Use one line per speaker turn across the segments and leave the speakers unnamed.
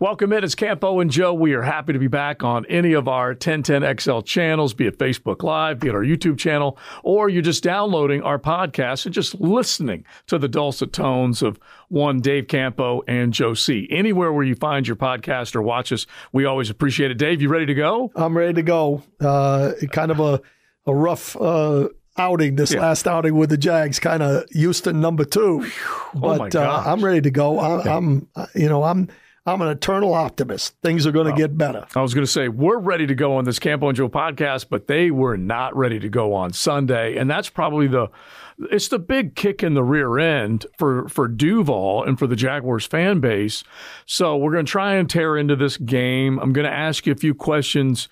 Welcome in. It's Campo and Joe. We are happy to be back on any of our 1010XL channels, be it Facebook Live, be it our YouTube channel, or you're just downloading our podcast and just listening to the dulcet tones of one Dave Campo and Joe C. Anywhere where you find your podcast or watch us, we always appreciate it. Dave, you ready to go?
I'm ready to go. Uh, kind of a, a rough uh, outing this yeah. last outing with the Jags, kind of Houston number two. But
oh uh,
I'm ready to go. I, I'm, you know, I'm I'm an eternal optimist. Things are going to get better.
I was going to say, we're ready to go on this Campo and Joe podcast, but they were not ready to go on Sunday. And that's probably the it's the big kick in the rear end for, for Duval and for the Jaguars fan base. So we're going to try and tear into this game. I'm going to ask you a few questions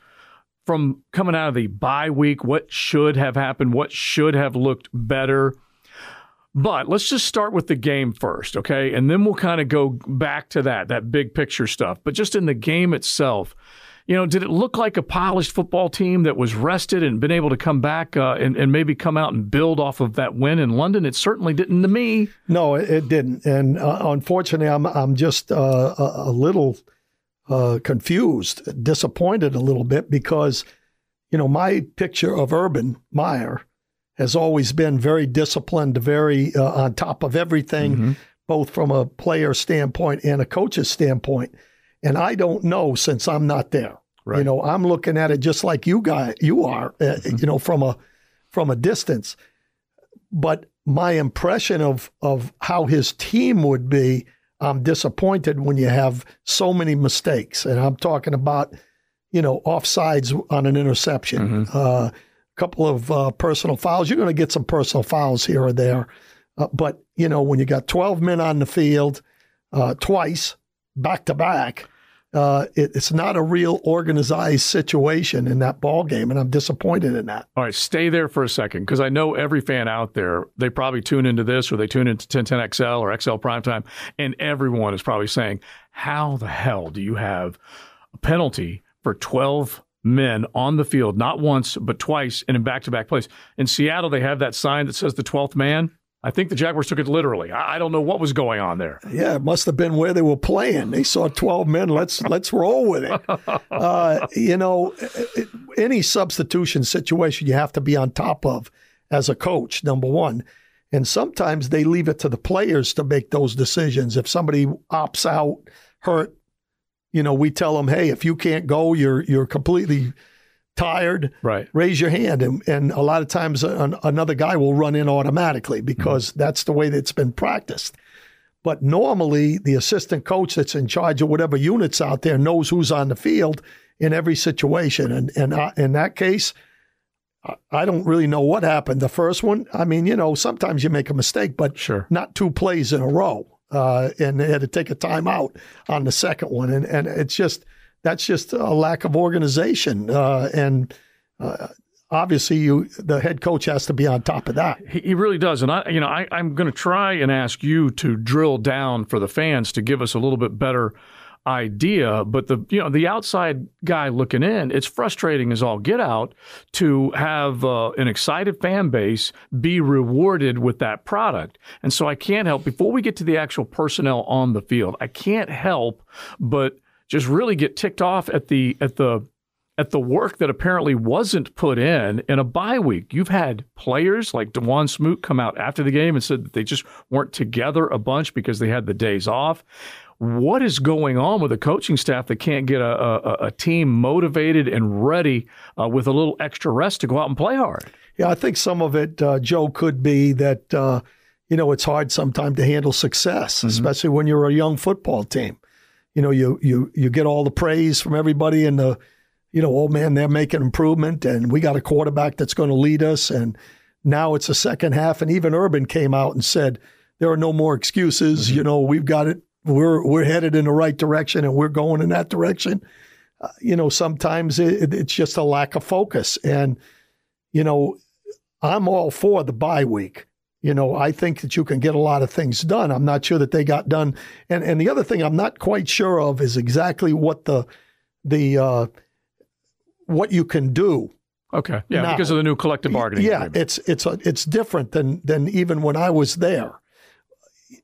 from coming out of the bye week. What should have happened? What should have looked better? But let's just start with the game first, okay? And then we'll kind of go back to that, that big picture stuff. But just in the game itself, you know, did it look like a polished football team that was rested and been able to come back uh, and, and, maybe come out and build off of that win in London? It certainly didn't to me.
No, it didn't. And uh, unfortunately, I'm I'm just uh, a, a, little uh, confused, disappointed a little bit because, you know, my picture of Urban Meyer has always been very disciplined, very uh, on top of everything, mm-hmm. both from a player standpoint and a coach's standpoint. And I don't know since I'm not there. Right. You know, I'm looking at it just like you guys you are, uh, mm-hmm. you know, from a from a distance. But my impression of of how his team would be, I'm disappointed when you have so many mistakes, and I'm talking about, you know, offsides on an interception. Mm-hmm. Uh, couple of uh, personal fouls. You're going to get some personal fouls here or there. Uh, but, you know, when you got 12 men on the field uh, twice, back to back, uh, it, it's not a real organized situation in that ball game, and I'm disappointed in that.
All right, stay there for a second because I know every fan out there they probably tune into this or they tune into 1010XL or XL Primetime, and everyone is probably saying, "How the hell do you have a penalty for 12 men on the field, not once, but twice, and in back to back plays. In Seattle, they have that sign that says the 12th man. I think the Jaguars took it literally. I, don't know what was going on there.
Yeah, it must have been where they were playing. They saw 12 men. Let's let's roll with it. Uh, you know, any substitution situation you have to be on top of as a coach, number one. And sometimes they leave it to the players to make those decisions. If somebody opts out, hurt, you know, we tell them, hey, if you can't go, you're you're completely tired.
Right.
Raise your hand, and and a lot of times an, another guy will run in automatically because mm-hmm. that's the way that's been practiced. But normally, the assistant coach that's in charge of whatever units out there knows who's on the field in every situation, and and I, in that case. I don't really know what happened. The first one, I mean, you know, sometimes you make a mistake, but
sure.
not two plays in a row uh, and they had to take a timeout on the second one. And, and it's just that's just a lack of organization. Uh, and uh, obviously, you the head coach has to be on top of that.
He, he really does. And I, you know, I, I'm going to try and ask you to drill down for the fans to give us a little bit better idea, but the you know the outside guy looking in, it's frustrating as all get out to have uh, an excited fan base be rewarded with that product. And so I can't help before we get to the actual personnel on the field, I can't help but just really get ticked off at the at the at the work that apparently wasn't put in in a bye week. You've had players like Dawuane Smoot come out after the game and said that they just weren't together a bunch because they had the days off what is going on with the coaching staff that can't get a, a, a team motivated and ready uh, with a little extra rest to go out and play hard?
Yeah, I think some of it, uh, Joe, could be that, uh, you know, it's hard sometimes to handle success, mm-hmm. especially when you're a young football team. You know, you, you, you get all the praise from everybody and the, you know, oh man, they're making improvement and we got a quarterback that's going to lead us. And now it's the second half. And even Urban came out and said, there are no more excuses. Mm-hmm. You know, we've got it we're we're headed in the right direction and we're going in that direction. Uh, you know, sometimes it, it's just a lack of focus, and you know, I'm all for the bye week. You know, I think that you can get a lot of things done. I'm not sure that they got done, and and the other thing I'm not quite sure of is exactly what the the uh, what you can do.
Okay, yeah, now, because of the new collective bargaining.
Yeah,
agreement.
it's it's a, it's different than than even when I was there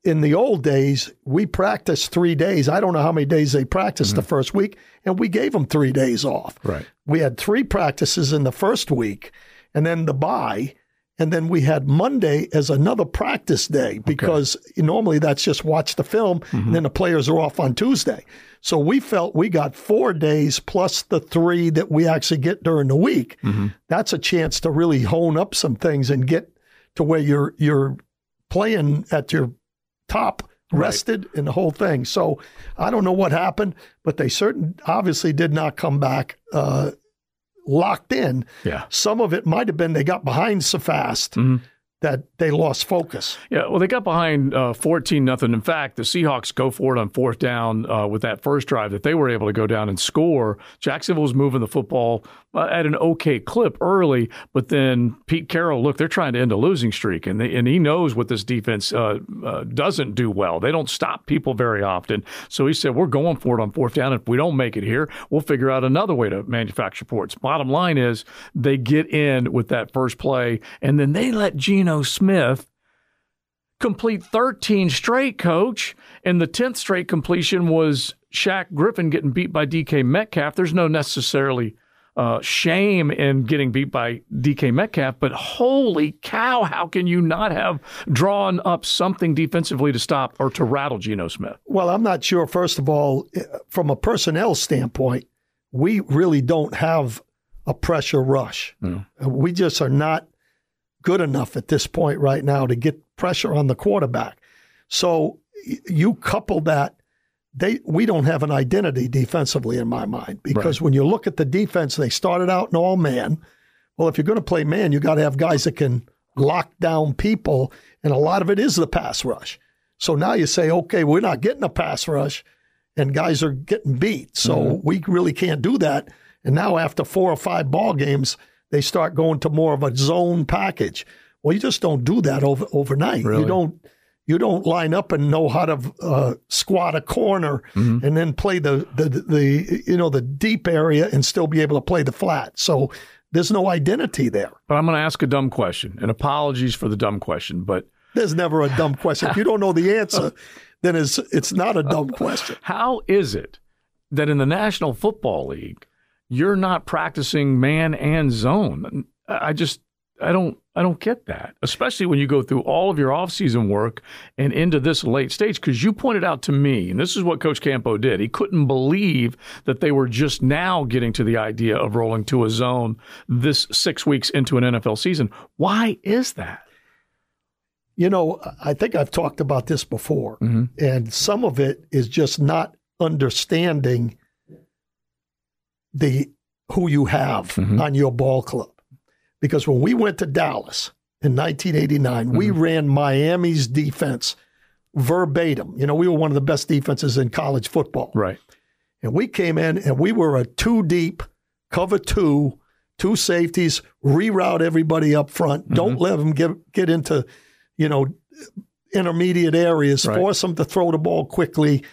in the old days, we practiced three days. I don't know how many days they practiced the mm-hmm. first week, and we gave them three days off.
Right.
We had three practices in the first week, and then the bye, and then we had Monday as another practice day because normally that's just watch the film, and mm-hmm. then the players are off on Tuesday. So we felt we got four days plus the three that we actually get during the week. Mm-hmm. That's a chance to really hone up some things and get to where you're you're playing at your top rested and the whole thing. So I don't know what happened, but they certain obviously did not come back uh, locked in.
Yeah.
Some of it might have been they got behind so fast that they lost focus.
Yeah, well, they got behind uh, fourteen nothing. In fact, the Seahawks go for it on fourth down uh, with that first drive that they were able to go down and score. Jacksonville was moving the football uh, at an okay clip early, but then Pete Carroll, look, they're trying to end a losing streak, and they, and he knows what this defense uh, uh, doesn't do well. They don't stop people very often, so he said, "We're going for it on fourth down. If we don't make it here, we'll figure out another way to manufacture points." Bottom line is, they get in with that first play, and then they let Geno Smith complete 13 straight, coach. And the 10th straight completion was Shaq Griffin getting beat by DK Metcalf. There's no necessarily uh, shame in getting beat by DK Metcalf, but holy cow, how can you not have drawn up something defensively to stop or to rattle Geno Smith?
Well, I'm not sure. First of all, from a personnel standpoint, we really don't have a pressure rush. We just are not good enough at this point right now to get pressure on the quarterback. So you couple that they we don't have an identity defensively in my mind because when you look at the defense, they started out in all man. Well, if you're going to play man, you got to have guys that can lock down people, and a lot of it is the pass rush. So now you say, okay, we're not getting a pass rush, and guys are getting beat. So mm-hmm. we really can't do that. And now after four or five ball games, they start going to more of a zone package. Well, you just don't do that over overnight.
Really?
You don't you don't line up and know how to uh, squat a corner and then play the, the the you know the deep area and still be able to play the flat. So there's no identity there.
But I'm going to ask a dumb question, and apologies for the dumb question, but
There's never a dumb question. If you don't know the answer, then it's it's not a dumb question.
How is it that in the National Football League you're not practicing man and zone? I just I don't I don't get that. Especially when you go through all of your offseason work and into this late stage because you pointed out to me and this is what coach Campo did. He couldn't believe that they were just now getting to the idea of rolling to a zone this 6 weeks into an NFL season. Why is that?
You know, I think I've talked about this before, mm-hmm. and some of it is just not understanding the who you have mm-hmm. on your ball club. Because when we went to Dallas in 1989, we mm-hmm. ran Miami's defense verbatim. You know, we were one of the best defenses in college football.
Right.
And we came in and we were a two deep, cover two, two safeties, reroute everybody up front. Mm-hmm. Don't let them get get into, you know, intermediate areas.
Right.
Force them to throw the ball quickly,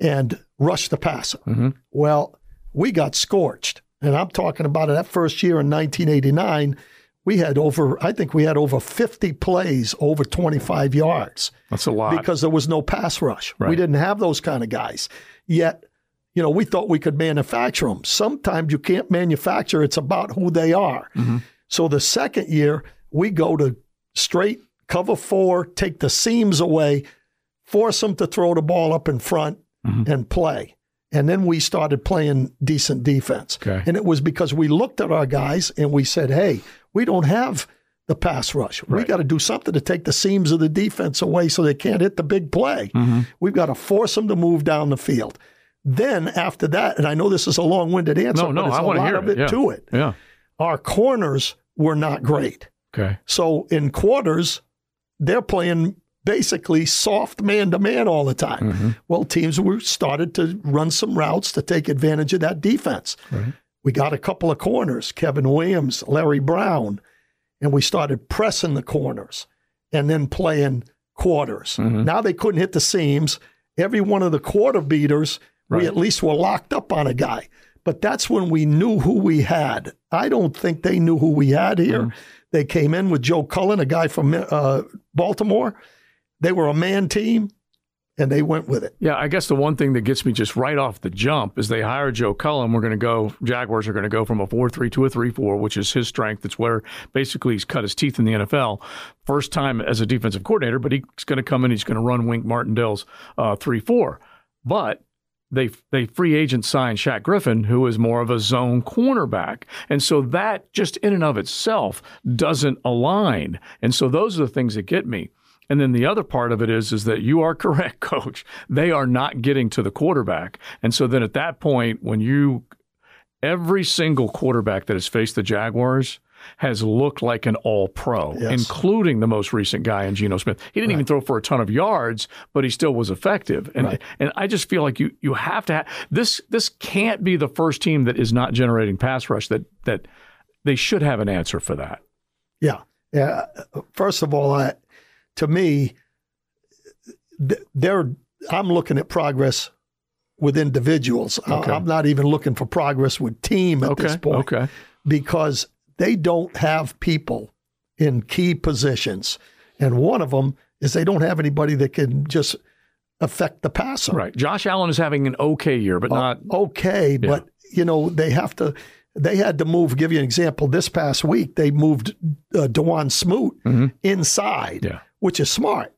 and rush the passer. Mm-hmm. Well, we got scorched, and I'm talking about it. That first year in 1989, we had over. I think we had over 50 plays over 25 yards
That's a lot.
because there was no pass rush. We didn't have those kind of guys. Yet, you know, we thought we could manufacture them. Sometimes you can't manufacture, it's about who they are. Mm-hmm. So the second year, we go to straight cover four, take the seams away, force them to throw the ball up in front mm-hmm. and play. And then we started playing decent defense.
Okay.
And it was because we looked at our guys and we said, hey, we don't have the pass rush. We got to do something to take the seams of the defense away so they can't hit the big play. Mm-hmm. We've got to force them to move down the field. Then after that, and I know this is a long-winded answer,
no, no,
but it's
I
a
want to
lot
hear
of
it.
it
yeah.
to it.
Yeah.
Our corners were not great.
Okay.
So in quarters, they're playing basically soft man to man all the time.
Mm-hmm.
Well, teams were started to run some routes to take advantage of that defense. We got a couple of corners, Kevin Williams, Larry Brown, and we started pressing the corners and then playing quarters.
Mm-hmm.
Now they couldn't hit the seams. Every one of the quarter beaters, we at least were locked up on a guy. But that's when we knew who we had. I don't think they knew who we had here.
Mm-hmm.
They came in with Joe Cullen, a guy from uh, Baltimore, They were a man team, and they went with it.
Yeah, I guess the one thing that gets me just right off the jump is they hired Joe Cullen. We're going to go, Jaguars are going to go from a 4 3 to a 3 4, which is his strength. It's where basically he's cut his teeth in the NFL. First time as a defensive coordinator, but he's going to come in, he's going to run Wink Martindale's 3 uh, 4. But they they free agent signed Shaq Griffin, who is more of a zone cornerback, and so that just in and of itself doesn't align. And so those are the things that get me. And then the other part of it is is that you are correct, coach. They are not getting to the quarterback. And so then at that point, when you every single quarterback that has faced the Jaguars has looked like an all pro, yes. including the most recent guy in Geno Smith. He didn't right. even throw for a ton of yards, but he still was effective. And right. and I just feel like you you have to have this this can't be the first team that is not generating pass rush that that they should have an answer for that.
Yeah. Yeah. Uh, uh, first of all, I, to me, they're I'm looking at progress with individuals. Okay. I'm not even looking for progress with team at
okay.
this point.
Okay.
Because they don't have people in key positions. And one of them is they don't have anybody that can just affect the passer.
Right. Josh Allen is having an okay year, but uh, not
okay. Yeah. But you know they have to they had to move. Give you an example. This past week, they moved uh, Dawuane Smoot mm-hmm. inside,
yeah.
Which is smart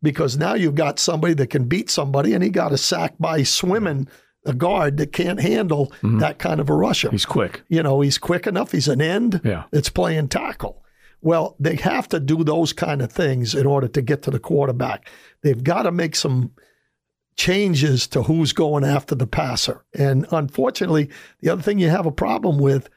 because now you've got somebody that can beat somebody, and he got a sack by swimming a guard that can't handle mm-hmm. that kind of a rusher.
He's quick.
You know, he's quick enough. He's an end.
Yeah.
It's playing tackle. Well, they have to do those kind of things in order to get to the quarterback. They've got to make some changes to who's going after the passer. And unfortunately, the other thing you have a problem with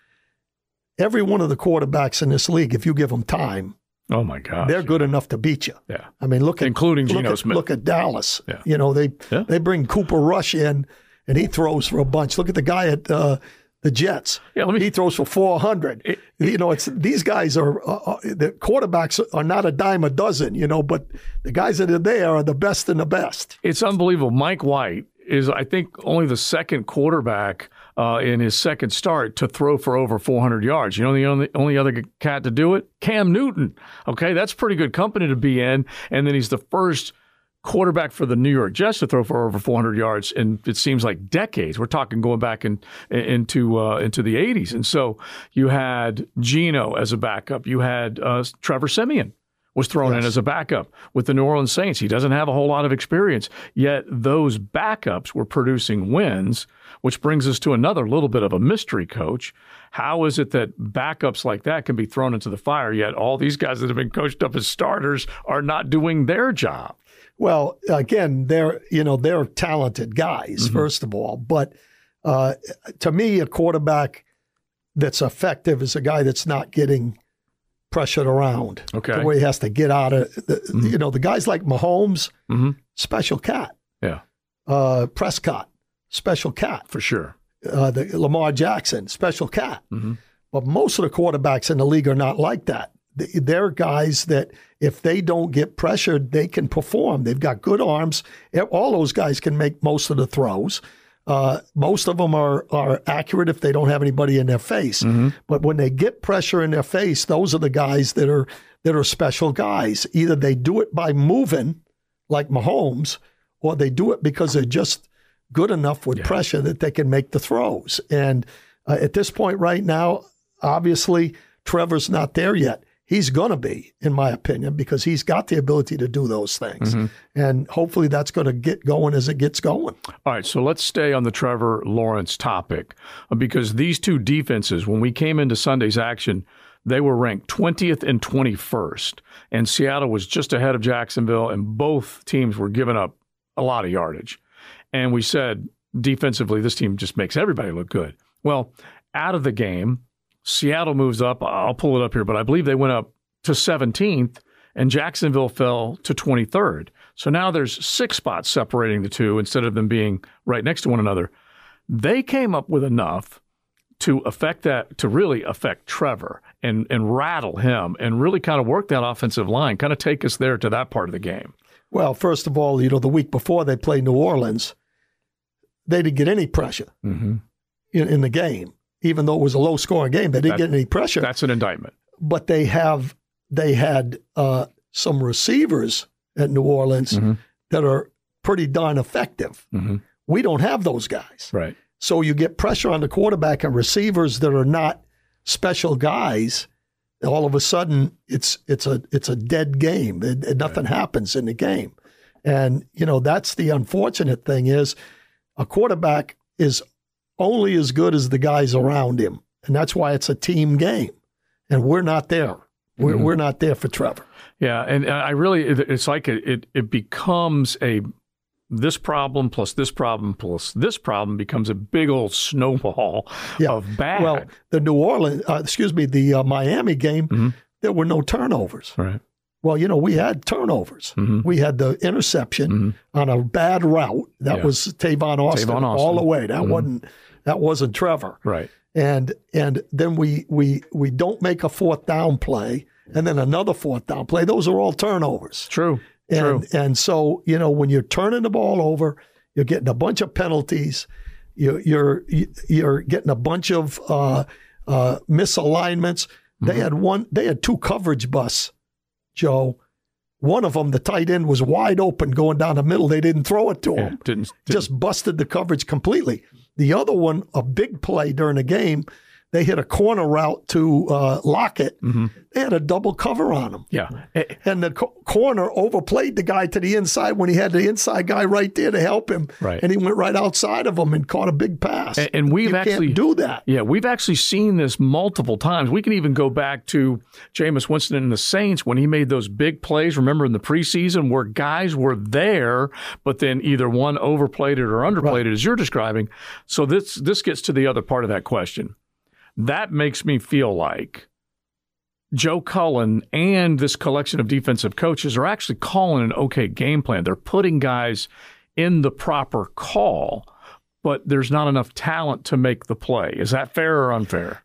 every one of the quarterbacks in this league, if you give them time,
oh my God,
they're good enough to beat you.
Yeah,
I mean, look at
including
look at,
Smith.
Look at Dallas.
Yeah.
you know they
yeah.
they bring Cooper Rush in and he throws for a bunch. Look at the guy at uh, the Jets.
Yeah, let me,
he throws for 400. It, you know, it's these guys are uh, uh, the quarterbacks are not a dime a dozen, you know, but the guys that are there are the best and the best.
It's unbelievable. Mike White is, I think, only the second quarterback uh, in his second start to throw for over 400 yards. You know, the only, only other cat to do it, Cam Newton. Okay, that's pretty good company to be in, and then he's the first quarterback for the New York Jets to throw for over 400 yards in it seems like decades. We're talking going back in, into uh, into the 80s, and so you had Geno as a backup. You had uh, Trevor Siemian was thrown yes. in as a backup with the New Orleans Saints. He doesn't have a whole lot of experience, yet those backups were producing wins, which brings us to another little bit of a mystery coach. How is it that backups like that can be thrown into the fire, yet all these guys that have been coached up as starters are not doing their job?
Well, again, they're you know they're talented guys mm-hmm. first of all, but uh, to me, a quarterback that's effective is a guy that's not getting pressured around.
Okay,
the way he has to get out of the, mm-hmm. you know the guys like Mahomes,
mm-hmm.
special cat.
Yeah,
uh, Prescott, special cat
for sure.
Uh, the Lamar Jackson, special cat.
Mm-hmm.
But most of the quarterbacks in the league are not like that. They're guys that if they don't get pressured, they can perform. They've got good arms. All those guys can make most of the throws. Uh, most of them are are accurate if they don't have anybody in their face.
Mm-hmm.
But when they get pressure in their face, those are the guys that are that are special guys. Either they do it by moving, like Mahomes, or they do it because they're just good enough with yeah. pressure that they can make the throws. And uh, at this point, right now, obviously Trevor's not there yet he's going to be, in my opinion, because he's got the ability to do those things.
Mm-hmm.
And hopefully that's going to get going as it gets going.
All right. So let's stay on the Trevor Lawrence topic uh, because these two defenses, when we came into Sunday's action, they were ranked 20th and 21st. And Seattle was just ahead of Jacksonville, and both teams were giving up a lot of yardage. And we said defensively, this team just makes everybody look good. Well, out of the game, Seattle moves up. I'll pull it up here, but I believe they went up to 17th and Jacksonville fell to 23rd. So now there's six spots separating the two instead of them being right next to one another. They came up with enough to affect that, to really affect Trevor and, and rattle him and really kind of work that offensive line, kind of take us there to that part of the game.
Well, first of all, you know, the week before they played New Orleans, they didn't get any pressure
mm-hmm.
in, in the game even though it was a low scoring game. They didn't that, get any pressure.
That's an indictment.
But they have they had uh, some receivers at New Orleans that are pretty darn effective.
Mhm.
We don't have those guys.
Right.
So you get pressure on the quarterback and receivers that are not special guys. All of a sudden, it's it's a it's a dead game. It- it- nothing happens in the game, and you know that's the unfortunate thing is a quarterback is only as good as the guys around him, and that's why it's a team game. And we're not there. We're we're not there for Trevor.
Yeah, and I really, it's like it, it, it becomes a this problem plus this problem plus this problem becomes a big old snowball
Yeah.
of bad.
Well, the New Orleans, uh, excuse me, the uh, Miami game,
Mhm.
there were no turnovers.
right.
Well, you know, we had turnovers.
Mhm.
We had the interception
Mhm.
on a bad route. That
Yeah.
was Tavon Austin,
Tavon Austin.
all the way. That
Mhm.
wasn't that wasn't Trevor.
Right.
And and then we we we don't make a fourth down play, and then another fourth down play. Those are all turnovers.
True. True.
And and so you know when you're turning the ball over, you're getting a bunch of penalties. You're you're you're getting a bunch of uh, uh, misalignments. They
Mm-hmm.
had one. They had two coverage busts, Joe. One of them, the tight end, was wide open going down the middle. They didn't throw it to
Yeah,
him.
didn't, didn't
Just busted the coverage completely. The other one, a big play during the game, they hit a corner route to uh, Lockett.
Mm-hmm.
They had a double cover on him
yeah. Eh,
and the co- corner overplayed the guy to the inside when he had the inside guy right there to help him.
Right.
And he went right outside of him and caught a big pass.
And- and we've
you
actually-
can't do that.
Yeah, we've actually seen this multiple times. We can even go back to Jameis Winston and the Saints when he made those big plays. Remember in the preseason where guys were there, but then either one overplayed it or underplayed it, as you're describing. So this this gets to the other part of that question. That makes me feel like Joe Cullen and this collection of defensive coaches are actually calling an okay game plan. They're putting guys in the proper call, but there's not enough talent to make the play. Is that fair or unfair?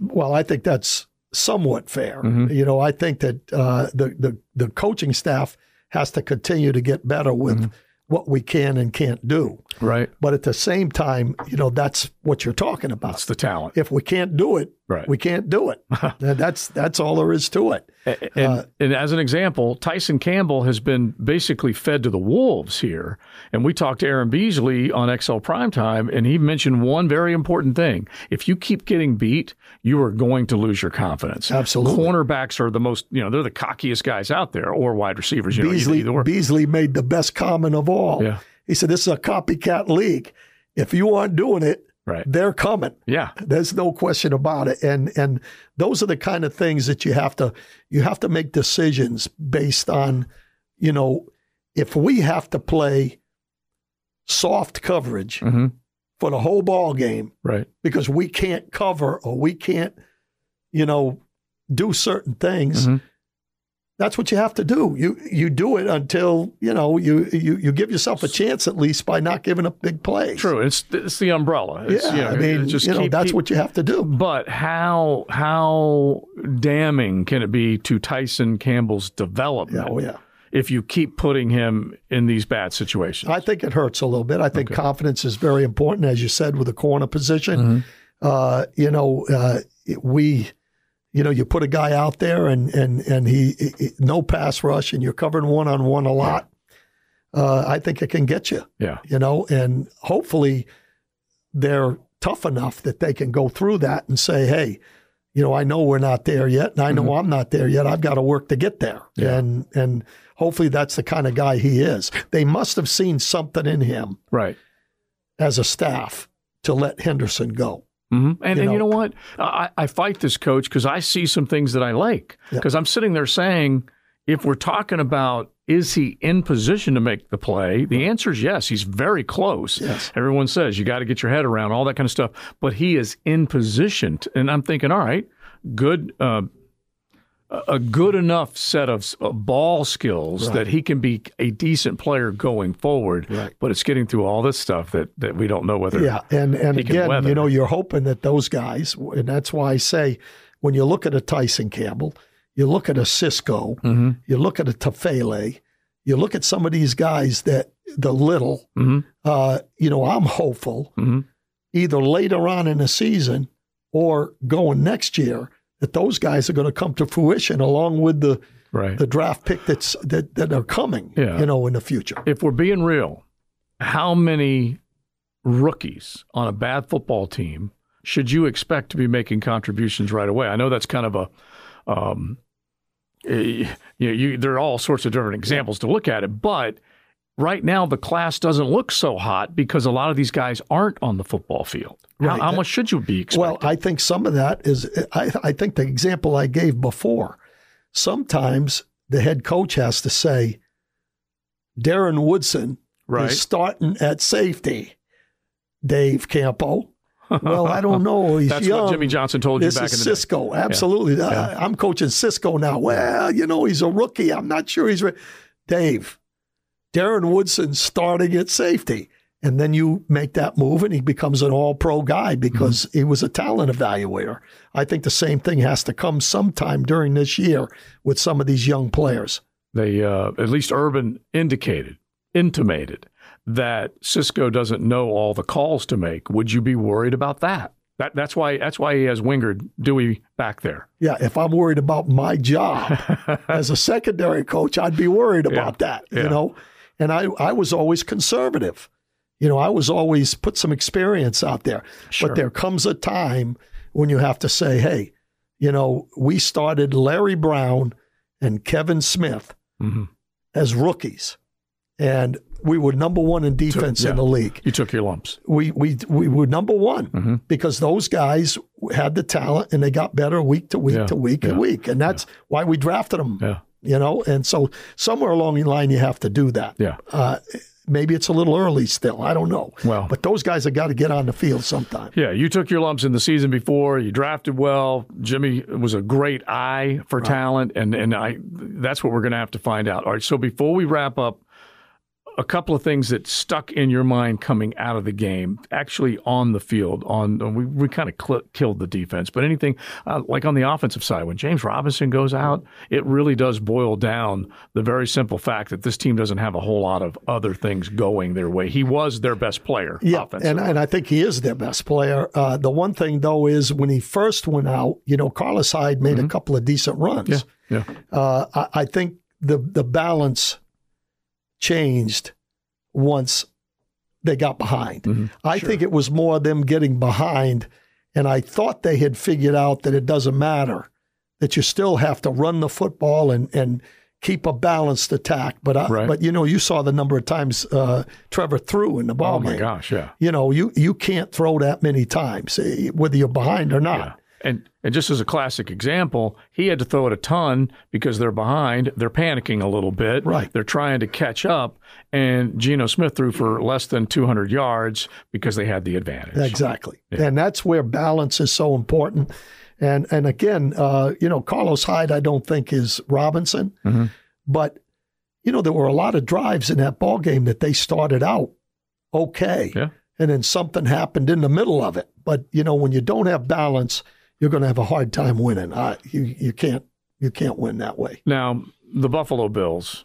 Well, I think that's somewhat fair.
Mm-hmm.
You know, I think that uh, the, the the coaching staff has to continue to get better with
Mm-hmm.
What we can and can't do.
Right.
But at the same time, you know, that's what you're talking about.
It's the talent.
if we can't do it,
Right.
we can't do it. That's that's all there is to it.
And, uh, and as an example, Tyson Campbell has been basically fed to the wolves here. And we talked to Aaron Beasley on XL Primetime, and he mentioned one very important thing. If you keep getting beat, you are going to lose your confidence.
Absolutely.
Cornerbacks are the most, you know, they're the cockiest guys out there, or wide receivers. You
Beasley,
or.
Beasley made the best comment of all.
Yeah.
He said, This is a copycat league. If you aren't doing it,
Right.
they're coming.
Yeah.
There's no question about it. And and those are the kind of things that you have to you have to make decisions based on, you know, if we have to play soft coverage
hmm
for the whole ball game
Right.
because we can't cover or we can't, you know, do certain things.
Mhm.
That's what you have to do. You you do it until you know you you you give yourself a chance at least by not giving up big plays.
True. It's it's the umbrella.
Yeah,
you know,
I mean,
just
you know,
keep-
that's
keep-
what you have to do.
But how how damning can it be to Tyson Campbell's development
Yeah, oh yeah.
if you keep putting him in these bad situations?
I think it hurts a little bit. I think confidence is very important, as you said, with the corner position.
Mm-hmm.
Uh, you know, uh, we, you know, you put a guy out there and and and he, he- no pass rush, and you're covering one on one a lot. Uh, I think it can get you.
yeah.
You know, and hopefully they're tough enough that they can go through that and say, hey. You know, I know we're not there yet, and I know I'm not there yet. I've got to work to get there,
Mm-hmm. Yeah.
and and hopefully that's the kind of guy he is. They must have seen something in him
Right.
as a staff to let Henderson go.
Hmm And,
You
and you
know-
know what? I, I fight this coach because I see some things that I like.
Yeah.
Because I'm sitting there saying, if we're talking about is he in position to make the play, the answer is yes. He's very close.
Yes.
Everyone says you got to get your head around all that kind of stuff, but he is in position. To, and I'm thinking, all right, good. Uh, a- good enough set of uh, ball skills that he can be a decent player going forward.
Right.
But it's getting through all this stuff that, that we don't know whether.
Yeah, and and again, you know, you're hoping that those guys, and that's why I say, when you look at a Tyson Campbell, you look at a Cisco,
Mm-hmm.
you look at a Tufele, you look at some of these guys that the little,
Mhm.
uh, you know, I'm hopeful
Mhm.
either later on in the season or going next year that those guys are going to come to fruition along with the
Right.
the draft pick that's that, that are coming,
Yeah.
you know, in the future.
if we're being real, how many rookies on a bad football team should you expect to be making contributions right away? I know that's kind of a, um, eh, you know, you, there are all sorts of different examples to look at it, but right now the class doesn't look so hot because a lot of these guys aren't on the football field. How,
Right.
how much should you be expecting?
Well, I think some of that is, I, I think the example I gave before, sometimes the head coach has to say, Darren Woodson
right?
is starting at safety. Dave Campo. Well, I don't know. He's
That's
young.
what Jimmy Johnson told you
This
back
is
in the day.
Cisco. Absolutely. I, I'm coaching Cisco now. Well, you know, he's a rookie. I'm not sure he's ready. Dave, Darren Woodson starting at safety. And then you make that move and he becomes an all pro guy because
Mm-hmm.
he was a talent evaluator. I think the same thing has to come sometime during this year with some of these young players.
They uh, at least Urban indicated, intimated that Cisco doesn't know all the calls to make. Would you be worried about that? That that's why that's why he has Wingard Dewey back there.
Yeah, if I'm worried about my job as a secondary coach, I'd be worried about that,
yeah.
you know. And I, I was always conservative. You know, I was always put some experience out there.
Sure.
But there comes a time when you have to say, hey, you know, we started Larry Brown and Kevin Smith
Mhm.
as rookies. And we were number one in defense
yeah.
in the league
You took your lumps.
we we we were number one
Mm-hmm.
because those guys had the talent and they got better week to week
Yeah,
to week
yeah,
and week, and that's why we drafted them. You know, and so somewhere along the line you have to do that.
Yeah.
Uh, maybe it's a little early still. I don't know.
Well-
but those guys have got to get on the field sometime.
Yeah, you took your lumps in the season before. You drafted well. Jimmy was a great eye for talent, and and I that's what we're going to have to find out. All right. So before we wrap up, a couple of things that stuck in your mind coming out of the game, actually on the field. On we we kind of cl- killed the defense, but anything uh, like on the offensive side, when James Robinson goes out, it really does boil down the very simple fact that this team doesn't have a whole lot of other things going their way. He was their best player.
Yeah, and, and I think he is their best player. Uh, the one thing though is when he first went out, you know, Carlos Hyde made a couple of decent runs.
Mm-hmm. yeah, yeah.
uh, I, I think the the balance changed once they got behind.
Mm-hmm.
I think it was more them getting behind, and I thought they had figured out that it doesn't matter that you still have to run the football and and keep a balanced attack. But I,
Right.
but you know you saw the number of times uh, Trevor threw in the ball
Oh my
game.
gosh, yeah.
You know you you can't throw that many times eh, whether you're behind or not.
Yeah. And and just as a classic example, he had to throw it a ton because they're behind. They're panicking a little bit.
Right.
They're trying to catch up. And Geno Smith threw for less than 200 yards because they had the advantage.
Exactly. And that's where balance is so important. And and again, uh, you know, Carlos Hyde, I don't think is Robinson,
Mm-hmm.
but you know, there were a lot of drives in that ball game that they started out okay,
Yeah.
and then something happened in the middle of it. But you know, when you don't have balance, you're going to have a hard time winning. Uh, you you can't you can't win that way.
Now, the Buffalo Bills,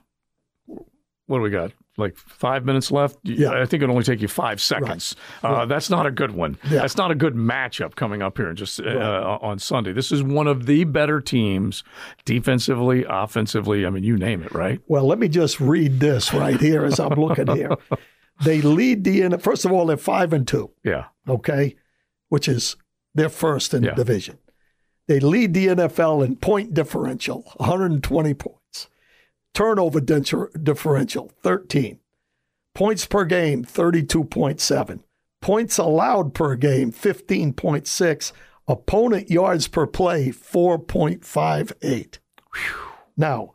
what do we got? Like five minutes left?
Yeah.
I think it'll only take you five seconds. Uh, that's not a good one.
Yeah.
That's not a good matchup coming up here just uh, on Sunday. This is one of the better teams defensively, offensively. I mean, you name it, right?
Well, let me just read this right here as I'm looking here. They lead the first of all, they're five and two.
Yeah.
okay, which is their first in
Yeah.
the division. They lead the NFL in point differential, 120 points. Turnover differential, 13. Points per game, 32.7. Points allowed per game, 15.6. Opponent yards per play, 4.58. Now,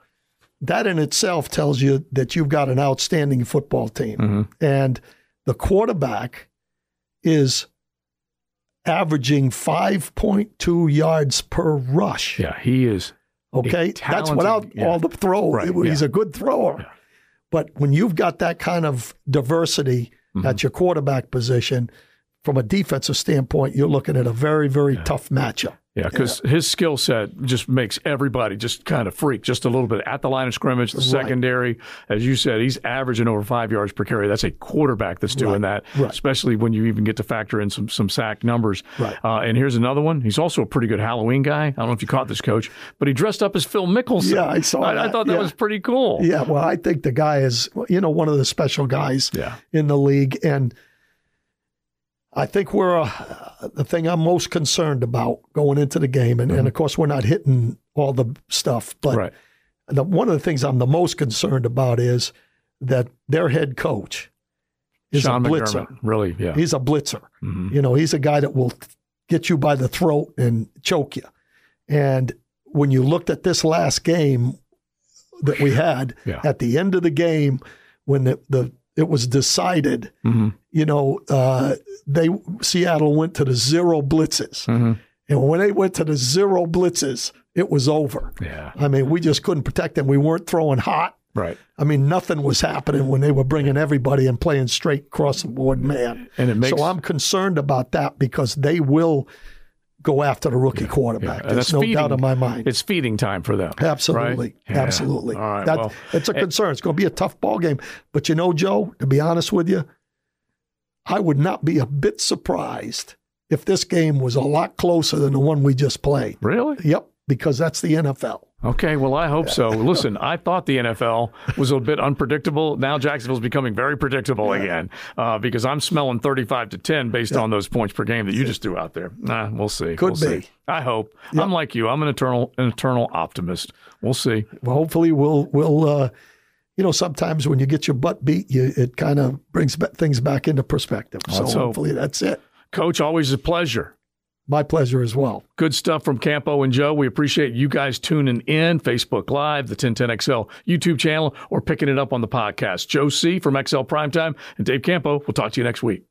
that in itself tells you that you've got an outstanding football team. Mm-hmm. And the quarterback is averaging 5.2 yards per rush.
Yeah. He is.
Okay. That's without
yeah.
all the throw.
Right,
He's
yeah.
a good thrower. But when you've got that kind of diversity
Mm-hmm.
at your quarterback position, from a defensive standpoint, you're looking at a very, very tough matchup.
Yeah, because his skill set just makes everybody just kind of freak just a little bit at the line of scrimmage, the secondary. As you said, he's averaging over five yards per carry. That's a quarterback that's doing that,
Right.
especially when you even get to factor in some some sack numbers.
Right.
Uh, and here's another one. He's also a pretty good Halloween guy. I don't know if you caught this, coach, but he dressed up as Phil Mickelson.
Yeah, I saw
I,
that.
thought that
Yeah.
was pretty cool.
Yeah, well, I think the guy is, you know, one of the special guys
Yeah.
in the league, and I think we're uh, the thing I'm most concerned about going into the game, and, and of course we're not hitting all the stuff, but
Mm-hmm. Right.
the, one of the things I'm the most concerned about is that their head coach is
Sean
a blitzer.
McDermott. Really? Yeah.
He's a blitzer.
Mhm.
You know, he's a guy that will get you by the throat and choke you. And when you looked at this last game that we had,
Yeah.
at the end of the game, when the, the it was decided,
Mhm.
You know, uh, they Seattle went to the zero blitzes,
Mhm.
and when they went to the zero blitzes, it was over.
Yeah.
I mean, we just couldn't protect them. We weren't throwing hot.
Right.
I mean, nothing was happening when they were bringing everybody and playing straight across the board, man.
And it makes
so I'm concerned about that because they will go after the rookie quarterback.
And
There's no
feeding-
doubt in my mind.
It's feeding time for them.
Absolutely,
right? Yeah.
absolutely.
All right.
That-
well,
it's a concern. It's going to be a tough ball game. But you know, Joe, to be honest with you, I would not be a bit surprised if this game was a lot closer than the one we just played.
really?
Yep, because that's the NFL.
Okay, well, I hope so. Listen, I thought the NFL was a bit unpredictable. Now Jacksonville's becoming very predictable again uh, because I'm smelling 35 to 10 based on those points per game that you just threw out there. Nah, we'll see.
Could
we'll
be.
See. I hope. I'm like you. I'm an eternal, an eternal optimist. We'll see.
Well, hopefully, we'll we'll. Uh, you know, sometimes when you get your butt beat, you, it kind of brings things back into perspective. So
Let's hope.
hopefully, that's it.
Coach, always a pleasure.
My pleasure as well.
Good stuff from Campo and Joe. We appreciate you guys tuning in, Facebook Live, the 1010XL YouTube channel, or picking it up on the podcast. Joe C. from XL Primetime and Dave Campo. We'll talk to you next week.